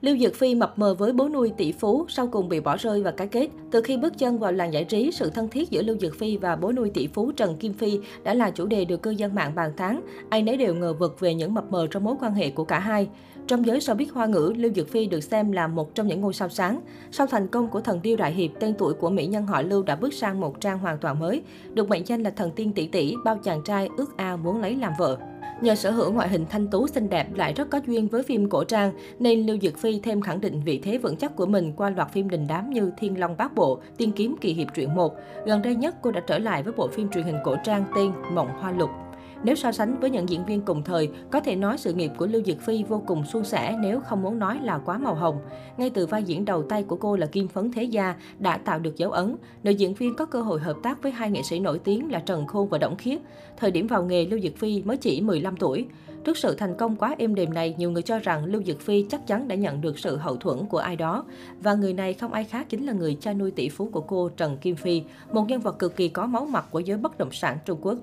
Lưu Dực Phi mập mờ với bố nuôi tỷ phú, sau cùng bị bỏ rơi và cái kết. Từ khi bước chân vào làng giải trí, sự thân thiết giữa Lưu Dực Phi và bố nuôi tỷ phú Trần Kim Phi đã là chủ đề được cư dân mạng bàn tán. Ai nấy đều ngờ vực về những mập mờ trong mối quan hệ của cả hai. Trong giới showbiz hoa ngữ, Lưu Dực Phi được xem là một trong những ngôi sao sáng. Sau thành công của thần điêu đại hiệp, tên tuổi của mỹ nhân họ Lưu đã bước sang một trang hoàn toàn mới. Được mệnh danh là thần tiên tỷ tỷ, bao chàng trai ước ao muốn lấy làm vợ. Nhờ sở hữu ngoại hình thanh tú xinh đẹp lại rất có duyên với phim cổ trang, nên Lưu Dực Phi thêm khẳng định vị thế vững chắc của mình qua loạt phim đình đám như Thiên Long Bát Bộ, Tiên Kiếm Kỳ Hiệp truyện 1. Gần đây nhất, cô đã trở lại với bộ phim truyền hình cổ trang tên Mộng Hoa Lục. Nếu so sánh với những diễn viên cùng thời, có thể nói sự nghiệp của Lưu Dực Phi vô cùng suôn sẻ nếu không muốn nói là quá màu hồng. Ngay từ vai diễn đầu tay của cô là Kim Phấn Thế Gia đã tạo được dấu ấn. Nữ diễn viên có cơ hội hợp tác với hai nghệ sĩ nổi tiếng là Trần Khôn và Đổng Khiết. Thời điểm vào nghề, Lưu Dực Phi mới chỉ 15 tuổi. Trước sự thành công quá êm đềm này, nhiều người cho rằng Lưu Dực Phi chắc chắn đã nhận được sự hậu thuẫn của ai đó. Và người này không ai khác chính là người cha nuôi tỷ phú của cô Trần Kim Phi, một nhân vật cực kỳ có máu mặt của giới bất động sản Trung Quốc.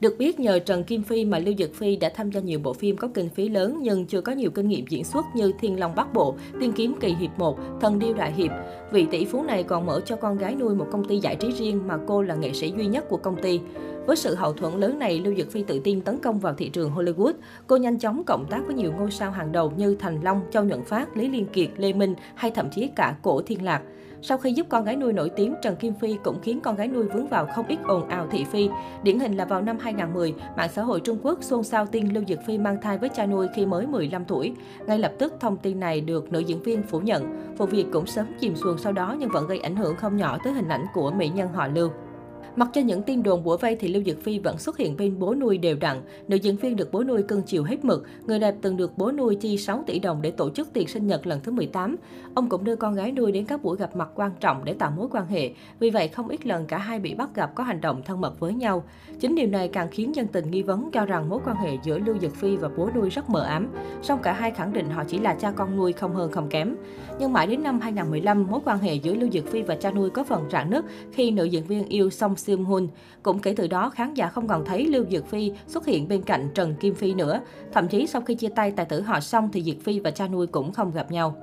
Được biết, nhờ Trần Kim Phi mà Lưu Dực Phi đã tham gia nhiều bộ phim có kinh phí lớn nhưng chưa có nhiều kinh nghiệm diễn xuất như Thiên Long Bắc Bộ, Tiên Kiếm Kỳ Hiệp 1, Thần Điêu Đại Hiệp. Vị tỷ phú này còn mở cho con gái nuôi một công ty giải trí riêng mà cô là nghệ sĩ duy nhất của công ty. Với sự hậu thuẫn lớn này, Lưu Dực Phi tự tin tấn công vào thị trường Hollywood. Cô nhanh chóng cộng tác với nhiều ngôi sao hàng đầu như Thành Long, Châu Nhuận Phát, Lý Liên Kiệt, Lê Minh hay thậm chí cả Cổ Thiên Lạc. Sau khi giúp con gái nuôi nổi tiếng, Trần Kim Phi cũng khiến con gái nuôi vướng vào không ít ồn ào thị phi. Điển hình là vào năm 2010, mạng xã hội Trung Quốc xôn xao tin Lưu Dực Phi mang thai với cha nuôi khi mới 15 tuổi. Ngay lập tức, thông tin này được nữ diễn viên phủ nhận. Vụ việc cũng sớm chìm xuồng sau đó nhưng vẫn gây ảnh hưởng không nhỏ tới hình ảnh của mỹ nhân họ Lưu. Mặc cho những tin đồn bủa vây thì Lưu Dực Phi vẫn xuất hiện bên bố nuôi đều đặn. Nữ diễn viên được bố nuôi cưng chiều hết mực. Người đẹp từng được bố nuôi chi 6 tỷ đồng để tổ chức tiệc sinh nhật lần thứ 18. Ông cũng đưa con gái nuôi đến các buổi gặp mặt quan trọng để tạo mối quan hệ. Vì vậy, không ít lần cả hai bị bắt gặp có hành động thân mật với nhau. Chính điều này càng khiến dân tình nghi vấn cho rằng mối quan hệ giữa Lưu Dực Phi và bố nuôi rất mờ ám. Song cả hai khẳng định họ chỉ là cha con nuôi không hơn không kém. Nhưng mãi đến năm 2015, mối quan hệ giữa Lưu Dực Phi và cha nuôi có phần rạn nứt khi nữ diễn viên yêu Song Seung Hoon. Cũng kể từ đó, khán giả không còn thấy Lưu Dược Phi xuất hiện bên cạnh Trần Kim Phi nữa. Thậm chí sau khi chia tay tài tử họ xong thì Dược Phi và cha nuôi cũng không gặp nhau.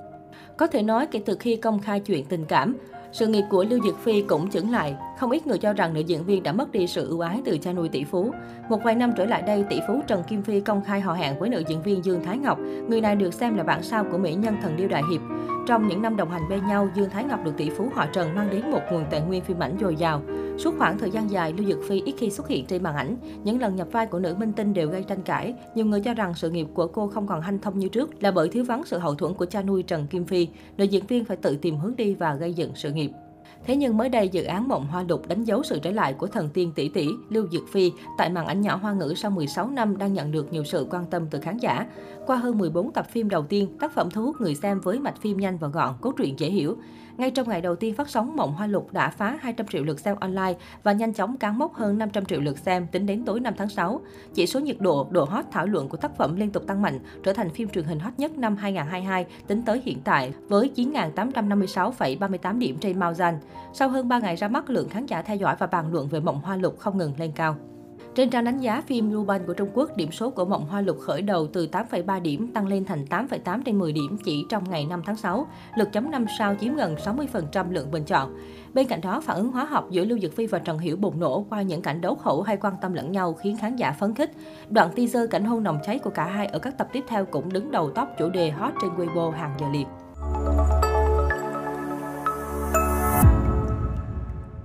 Có thể nói kể từ khi công khai chuyện tình cảm, sự nghiệp của Lưu Dực Phi cũng chững lại. Không ít người cho rằng nữ diễn viên đã mất đi sự ưu ái từ cha nuôi tỷ phú. Một vài năm trở lại đây, tỷ phú Trần Kim Phi công khai họ hẹn với nữ diễn viên Dương Thái Ngọc. Người này được xem là bản sao của mỹ nhân thần điêu đại hiệp. Trong những năm đồng hành bên nhau, Dương Thái Ngọc được tỷ phú họ Trần mang đến một nguồn tài nguyên phim ảnh dồi dào. Suốt khoảng thời gian dài, Lưu Dực Phi ít khi xuất hiện trên màn ảnh. Những lần nhập vai của nữ minh tinh đều gây tranh cãi. Nhiều người cho rằng sự nghiệp của cô không còn hanh thông như trước là bởi thiếu vắng sự hậu thuẫn của cha nuôi Trần Kim Phi. Nữ diễn viên phải tự tìm hướng đi và gây dựng sự nghiệp. Thế nhưng mới đây, dự án Mộng Hoa Lục đánh dấu sự trở lại của thần tiên tỷ tỷ Lưu Dược Phi tại màn ảnh nhỏ hoa ngữ sau 16 năm đang nhận được nhiều sự quan tâm từ khán giả. Qua hơn 14 tập phim đầu tiên, tác phẩm thu hút người xem với mạch phim nhanh và gọn, cốt truyện dễ hiểu. Ngay trong ngày đầu tiên phát sóng, Mộng Hoa Lục đã phá 200 triệu lượt xem online và nhanh chóng cán mốc hơn 500 triệu lượt xem tính đến tối 5 tháng 6. Chỉ số nhiệt độ, độ hot thảo luận của tác phẩm liên tục tăng mạnh, trở thành phim truyền hình hot nhất năm 2022 tính tới hiện tại với 9.856,38 điểm trên Maozan. Sau hơn 3 ngày ra mắt, lượng khán giả theo dõi và bàn luận về Mộng Hoa Lục không ngừng lên cao. Trên trang đánh giá phim Ruban của Trung Quốc, điểm số của Mộng Hoa Lục khởi đầu từ 8,3 điểm tăng lên thành 8,8 trên 10 điểm chỉ trong ngày 5 tháng 6. Lượt chấm 5 sao chiếm gần 60% lượng bình chọn. Bên cạnh đó, phản ứng hóa học giữa Lưu Dực Phi và Trần Hiểu bùng nổ qua những cảnh đấu khẩu hay quan tâm lẫn nhau khiến khán giả phấn khích. Đoạn teaser cảnh hôn nồng cháy của cả hai ở các tập tiếp theo cũng đứng đầu top chủ đề hot trên Weibo hàng giờ liệt.